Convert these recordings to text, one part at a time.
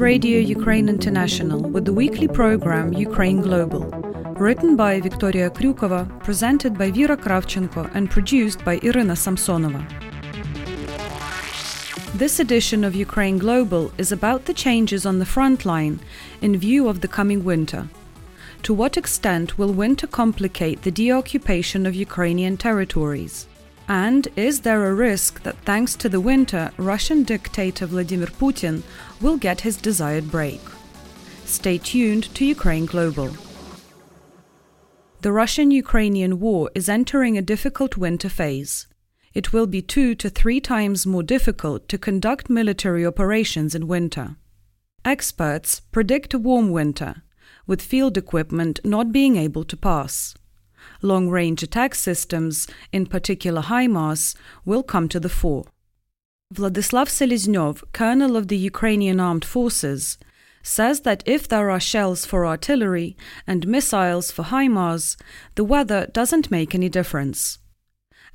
Radio Ukraine International with the weekly program Ukraine Global. Written by Victoria Kryukova, presented by Vera Kravchenko, and produced by Irina Samsonova. This edition of Ukraine Global is about the changes on the front line in view of the coming winter. To what extent will winter complicate the deoccupation of Ukrainian territories? And is there a risk that thanks to the winter, Russian dictator Vladimir Putin will get his desired break? Stay tuned to Ukraine Global. The Russian Ukrainian war is entering a difficult winter phase. It will be two to three times more difficult to conduct military operations in winter. Experts predict a warm winter, with field equipment not being able to pass long range attack systems, in particular HIMARS, will come to the fore. Vladyslav Seleznyov, colonel of the Ukrainian Armed Forces, says that if there are shells for artillery and missiles for HIMARS, the weather doesn't make any difference.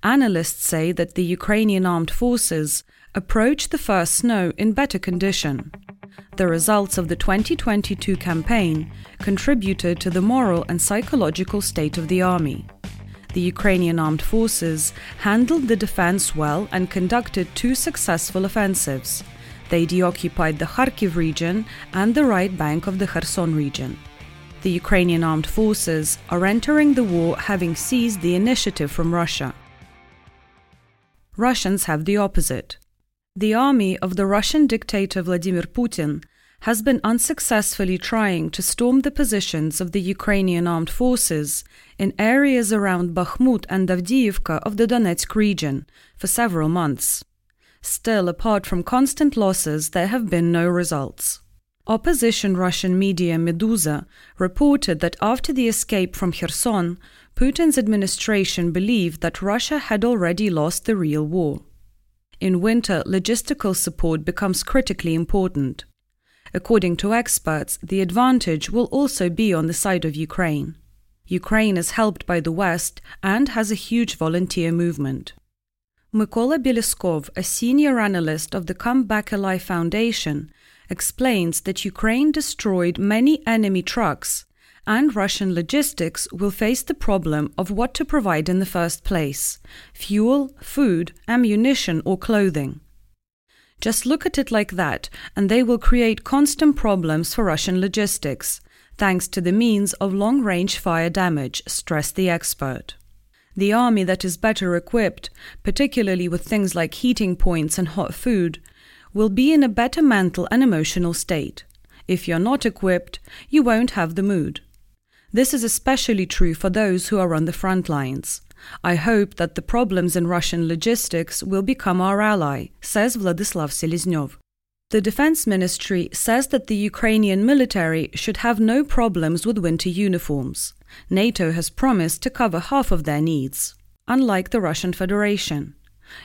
Analysts say that the Ukrainian armed forces approach the first snow in better condition. The results of the 2022 campaign contributed to the moral and psychological state of the army. The Ukrainian armed forces handled the defense well and conducted two successful offensives. They deoccupied the Kharkiv region and the right bank of the Kherson region. The Ukrainian armed forces are entering the war having seized the initiative from Russia. Russians have the opposite. The army of the Russian dictator Vladimir Putin has been unsuccessfully trying to storm the positions of the Ukrainian armed forces in areas around Bakhmut and Avdiivka of the Donetsk region for several months. Still, apart from constant losses, there have been no results. Opposition Russian media Meduza reported that after the escape from Kherson, Putin's administration believed that Russia had already lost the real war. In winter, logistical support becomes critically important. According to experts, the advantage will also be on the side of Ukraine. Ukraine is helped by the West and has a huge volunteer movement. Mykola Bielieskov, a senior analyst of the Come Back Alive Foundation, explains that Ukraine destroyed many enemy trucks and Russian logistics will face the problem of what to provide in the first place fuel, food, ammunition, or clothing. Just look at it like that, and they will create constant problems for Russian logistics, thanks to the means of long range fire damage, stressed the expert. The army that is better equipped, particularly with things like heating points and hot food, will be in a better mental and emotional state. If you're not equipped, you won't have the mood. This is especially true for those who are on the front lines. I hope that the problems in Russian logistics will become our ally, says Vladyslav Seleznyov. The Defense Ministry says that the Ukrainian military should have no problems with winter uniforms. NATO has promised to cover half of their needs, unlike the Russian Federation.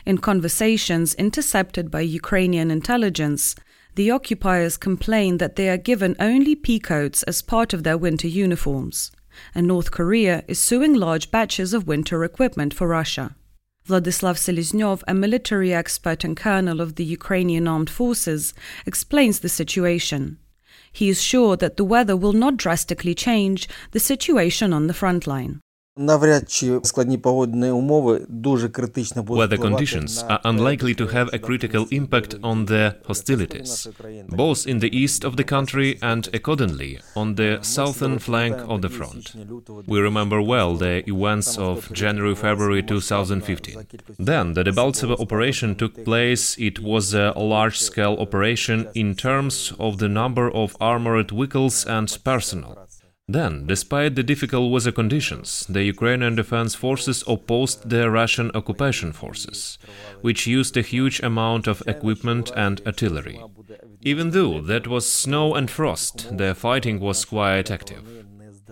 In conversations intercepted by Ukrainian intelligence, the occupiers complain that they are given only pea coats as part of their winter uniforms, and North Korea is suing large batches of winter equipment for Russia. Vladyslav Seleznyov, a military expert and colonel of the Ukrainian armed forces, explains the situation. He is sure that the weather will not drastically change the situation on the front line. Weather conditions are unlikely to have a critical impact on the hostilities, both in the east of the country and accordingly on the southern flank of the front. We remember well the events of January February 2015. Then the Debaltseve operation took place. It was a large scale operation in terms of the number of armored vehicles and personnel. Then, despite the difficult weather conditions, the Ukrainian defense forces opposed the Russian occupation forces, which used a huge amount of equipment and artillery. Even though that was snow and frost, the fighting was quite active.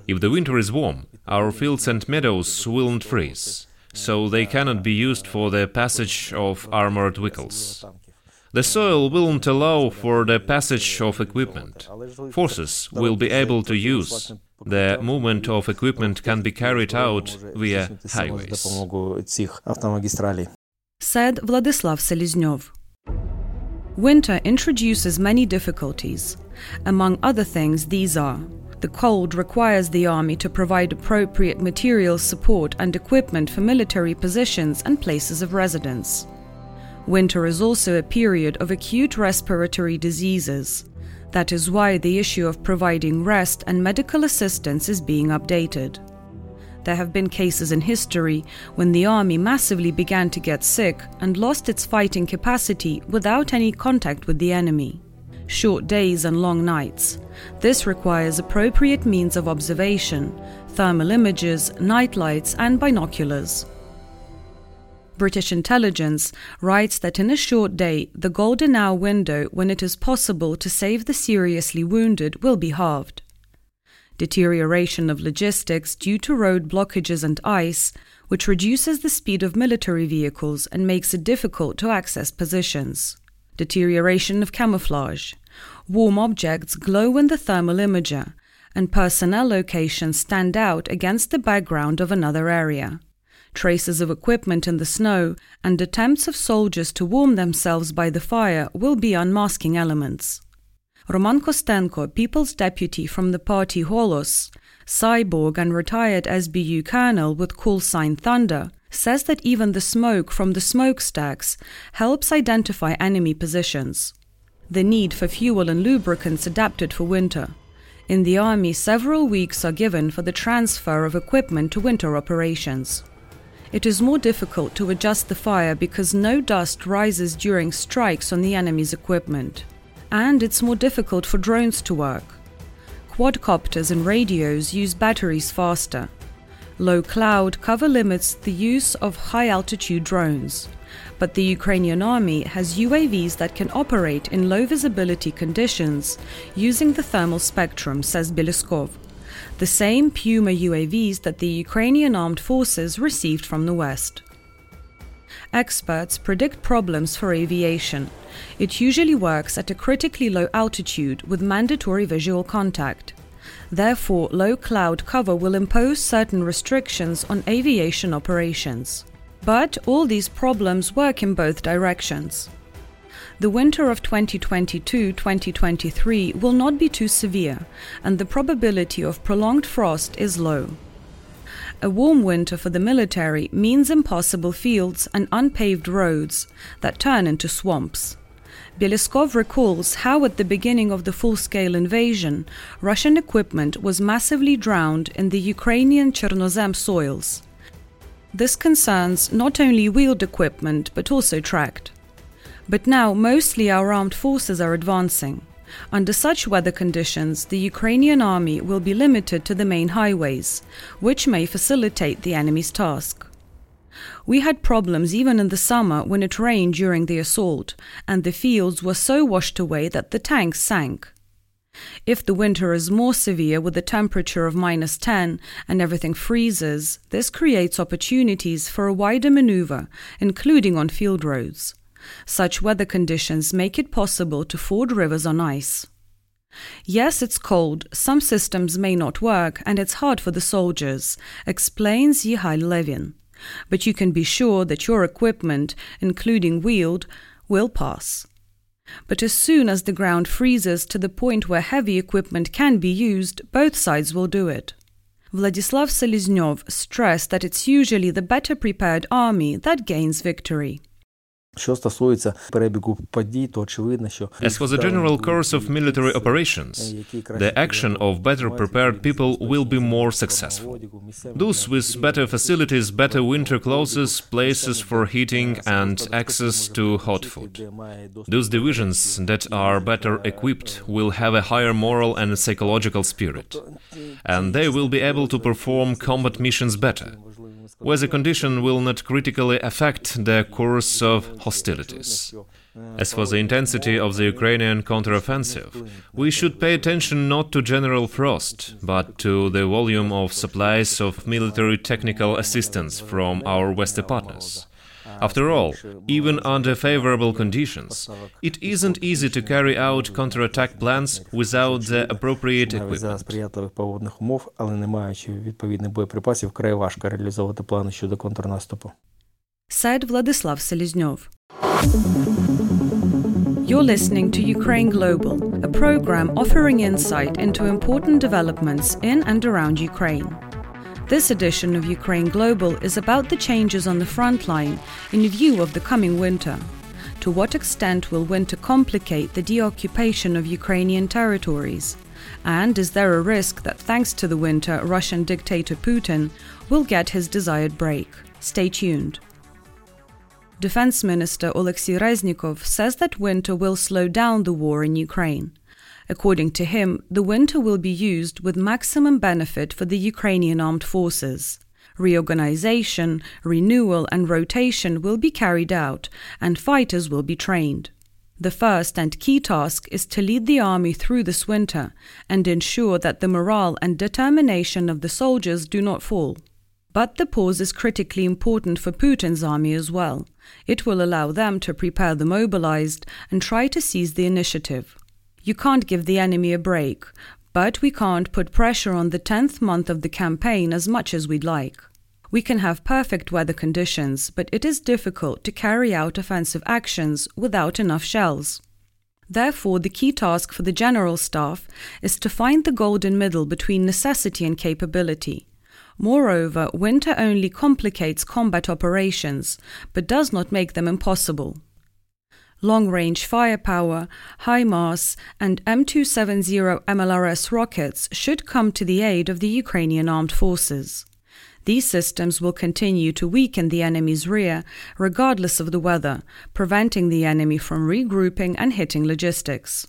If the winter is warm, our fields and meadows will not freeze, so they cannot be used for the passage of armored vehicles. The soil won't allow for the passage of equipment. Forces will be able to use the movement of equipment can be carried out via highways. Said Vladyslav Seleznyov. Winter introduces many difficulties. Among other things, these are the cold requires the army to provide appropriate material support and equipment for military positions and places of residence. Winter is also a period of acute respiratory diseases. That is why the issue of providing rest and medical assistance is being updated. There have been cases in history when the army massively began to get sick and lost its fighting capacity without any contact with the enemy. Short days and long nights. This requires appropriate means of observation, thermal images, night lights, and binoculars. British intelligence writes that in a short day, the golden hour window when it is possible to save the seriously wounded will be halved deterioration of logistics due to road blockages and ice, which reduces the speed of military vehicles and makes it difficult to access positions. Deterioration of camouflage. Warm objects glow in the thermal imager, and personnel locations stand out against the background of another area. Traces of equipment in the snow and attempts of soldiers to warm themselves by the fire will be unmasking elements. Roman Kostenko, People's Deputy from the party Holos, cyborg and retired SBU colonel with call sign Thunder, says that even the smoke from the smokestacks helps identify enemy positions. The need for fuel and lubricants adapted for winter. In the army, several weeks are given for the transfer of equipment to winter operations. It is more difficult to adjust the fire because no dust rises during strikes on the enemy's equipment and it's more difficult for drones to work. Quadcopters and radios use batteries faster. Low cloud cover limits the use of high altitude drones, but the Ukrainian army has UAVs that can operate in low visibility conditions using the thermal spectrum, says Bielieskov. The same Puma UAVs that the Ukrainian armed forces received from the West. Experts predict problems for aviation. It usually works at a critically low altitude with mandatory visual contact. Therefore, low cloud cover will impose certain restrictions on aviation operations. But all these problems work in both directions. The winter of 2022 2023 will not be too severe, and the probability of prolonged frost is low. A warm winter for the military means impossible fields and unpaved roads that turn into swamps. Bielieskov recalls how, at the beginning of the full scale invasion, Russian equipment was massively drowned in the Ukrainian Chernozem soils. This concerns not only wheeled equipment but also tracked. But now mostly our armed forces are advancing. Under such weather conditions, the Ukrainian army will be limited to the main highways, which may facilitate the enemy's task. We had problems even in the summer when it rained during the assault, and the fields were so washed away that the tanks sank. If the winter is more severe with a temperature of minus 10 and everything freezes, this creates opportunities for a wider maneuver, including on field roads. Such weather conditions make it possible to ford rivers on ice. Yes, it's cold, some systems may not work, and it's hard for the soldiers, explains Yihail Levin. But you can be sure that your equipment, including wheeled, will pass. But as soon as the ground freezes to the point where heavy equipment can be used, both sides will do it. Vladyslav Seleznyov stressed that it's usually the better prepared army that gains victory. As for the general course of military operations, the action of better prepared people will be more successful. Those with better facilities, better winter clothes, places for heating, and access to hot food. Those divisions that are better equipped will have a higher moral and psychological spirit, and they will be able to perform combat missions better where the condition will not critically affect the course of hostilities. As for the intensity of the Ukrainian counteroffensive, we should pay attention not to general frost, but to the volume of supplies of military technical assistance from our Western partners. After all, even under favorable conditions, it isn't easy to carry out counterattack plans without the appropriate equipment. Said Vladyslav Seleznyov. You're listening to Ukraine Global, a program offering insight into important developments in and around Ukraine. This edition of Ukraine Global is about the changes on the front line in view of the coming winter. To what extent will winter complicate the deoccupation of Ukrainian territories? And is there a risk that thanks to the winter, Russian dictator Putin will get his desired break? Stay tuned. Defense Minister Oleksiy Reznikov says that winter will slow down the war in Ukraine. According to him, the winter will be used with maximum benefit for the Ukrainian armed forces. Reorganization, renewal, and rotation will be carried out, and fighters will be trained. The first and key task is to lead the army through this winter and ensure that the morale and determination of the soldiers do not fall. But the pause is critically important for Putin's army as well. It will allow them to prepare the mobilized and try to seize the initiative. You can't give the enemy a break, but we can't put pressure on the 10th month of the campaign as much as we'd like. We can have perfect weather conditions, but it is difficult to carry out offensive actions without enough shells. Therefore, the key task for the General Staff is to find the golden middle between necessity and capability. Moreover, winter only complicates combat operations, but does not make them impossible. Long range firepower, HIMARS, and M270 MLRS rockets should come to the aid of the Ukrainian armed forces. These systems will continue to weaken the enemy's rear, regardless of the weather, preventing the enemy from regrouping and hitting logistics.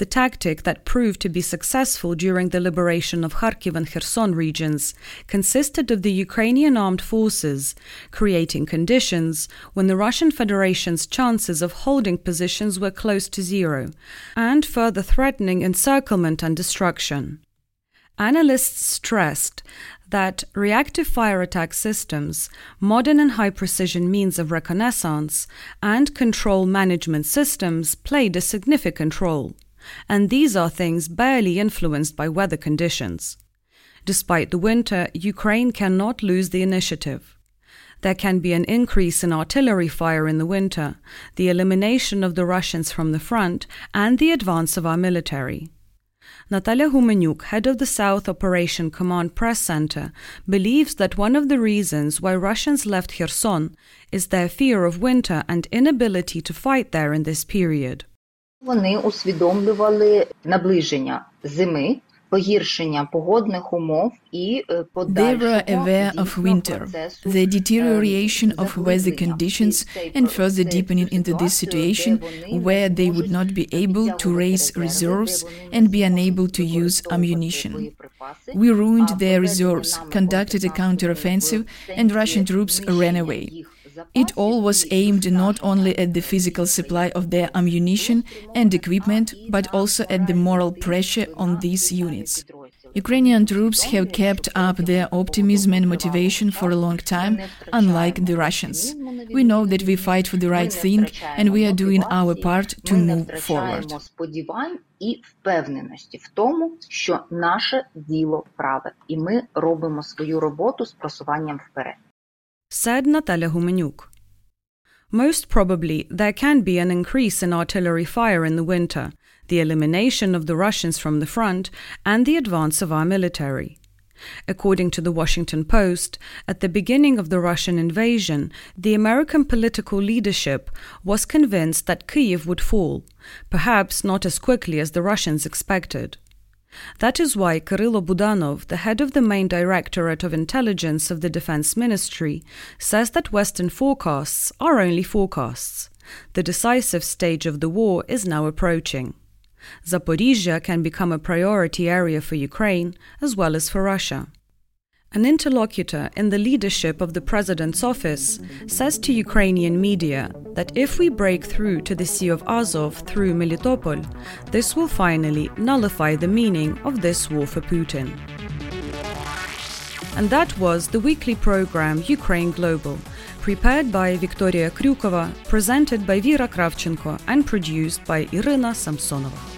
The tactic that proved to be successful during the liberation of Kharkiv and Kherson regions consisted of the Ukrainian armed forces creating conditions when the Russian Federation's chances of holding positions were close to zero, and further threatening encirclement and destruction. Analysts stressed that reactive fire attack systems, modern and high precision means of reconnaissance, and control management systems played a significant role and these are things barely influenced by weather conditions. Despite the winter, Ukraine cannot lose the initiative. There can be an increase in artillery fire in the winter, the elimination of the Russians from the front, and the advance of our military. Natalia Humenyuk, head of the South Operation Command Press Center, believes that one of the reasons why Russians left Kherson is their fear of winter and inability to fight there in this period. Вони усвідомлювали наближення зими, погіршення погодних умов і They were aware of winter, the deterioration of weather conditions, and further deepening into this situation where they would not be able to raise reserves and be unable to use ammunition. We ruined their reserves, conducted a counteroffensive, and Russian troops ran away. It all was aimed not only at the physical supply of their ammunition and equipment, but also at the moral pressure on these units. Ukrainian troops have kept up their optimism and motivation for a long time, unlike the Russians. We know that we fight for the right thing and we are doing our part to move forward. І впевненості в тому, що наше діло праве, і ми робимо свою роботу з просуванням вперед said Natalia Humenyuk. Most probably, there can be an increase in artillery fire in the winter, the elimination of the Russians from the front, and the advance of our military. According to the Washington Post, at the beginning of the Russian invasion, the American political leadership was convinced that Kiev would fall, perhaps not as quickly as the Russians expected. That is why Kyrylo Budanov, the head of the main directorate of intelligence of the defense ministry, says that Western forecasts are only forecasts. The decisive stage of the war is now approaching. Zaporizhia can become a priority area for Ukraine as well as for Russia. An interlocutor in the leadership of the president's office says to Ukrainian media that if we break through to the Sea of Azov through Melitopol, this will finally nullify the meaning of this war for Putin. And that was the weekly program Ukraine Global, prepared by Victoria Kryukova, presented by Vera Kravchenko, and produced by Irina Samsonova.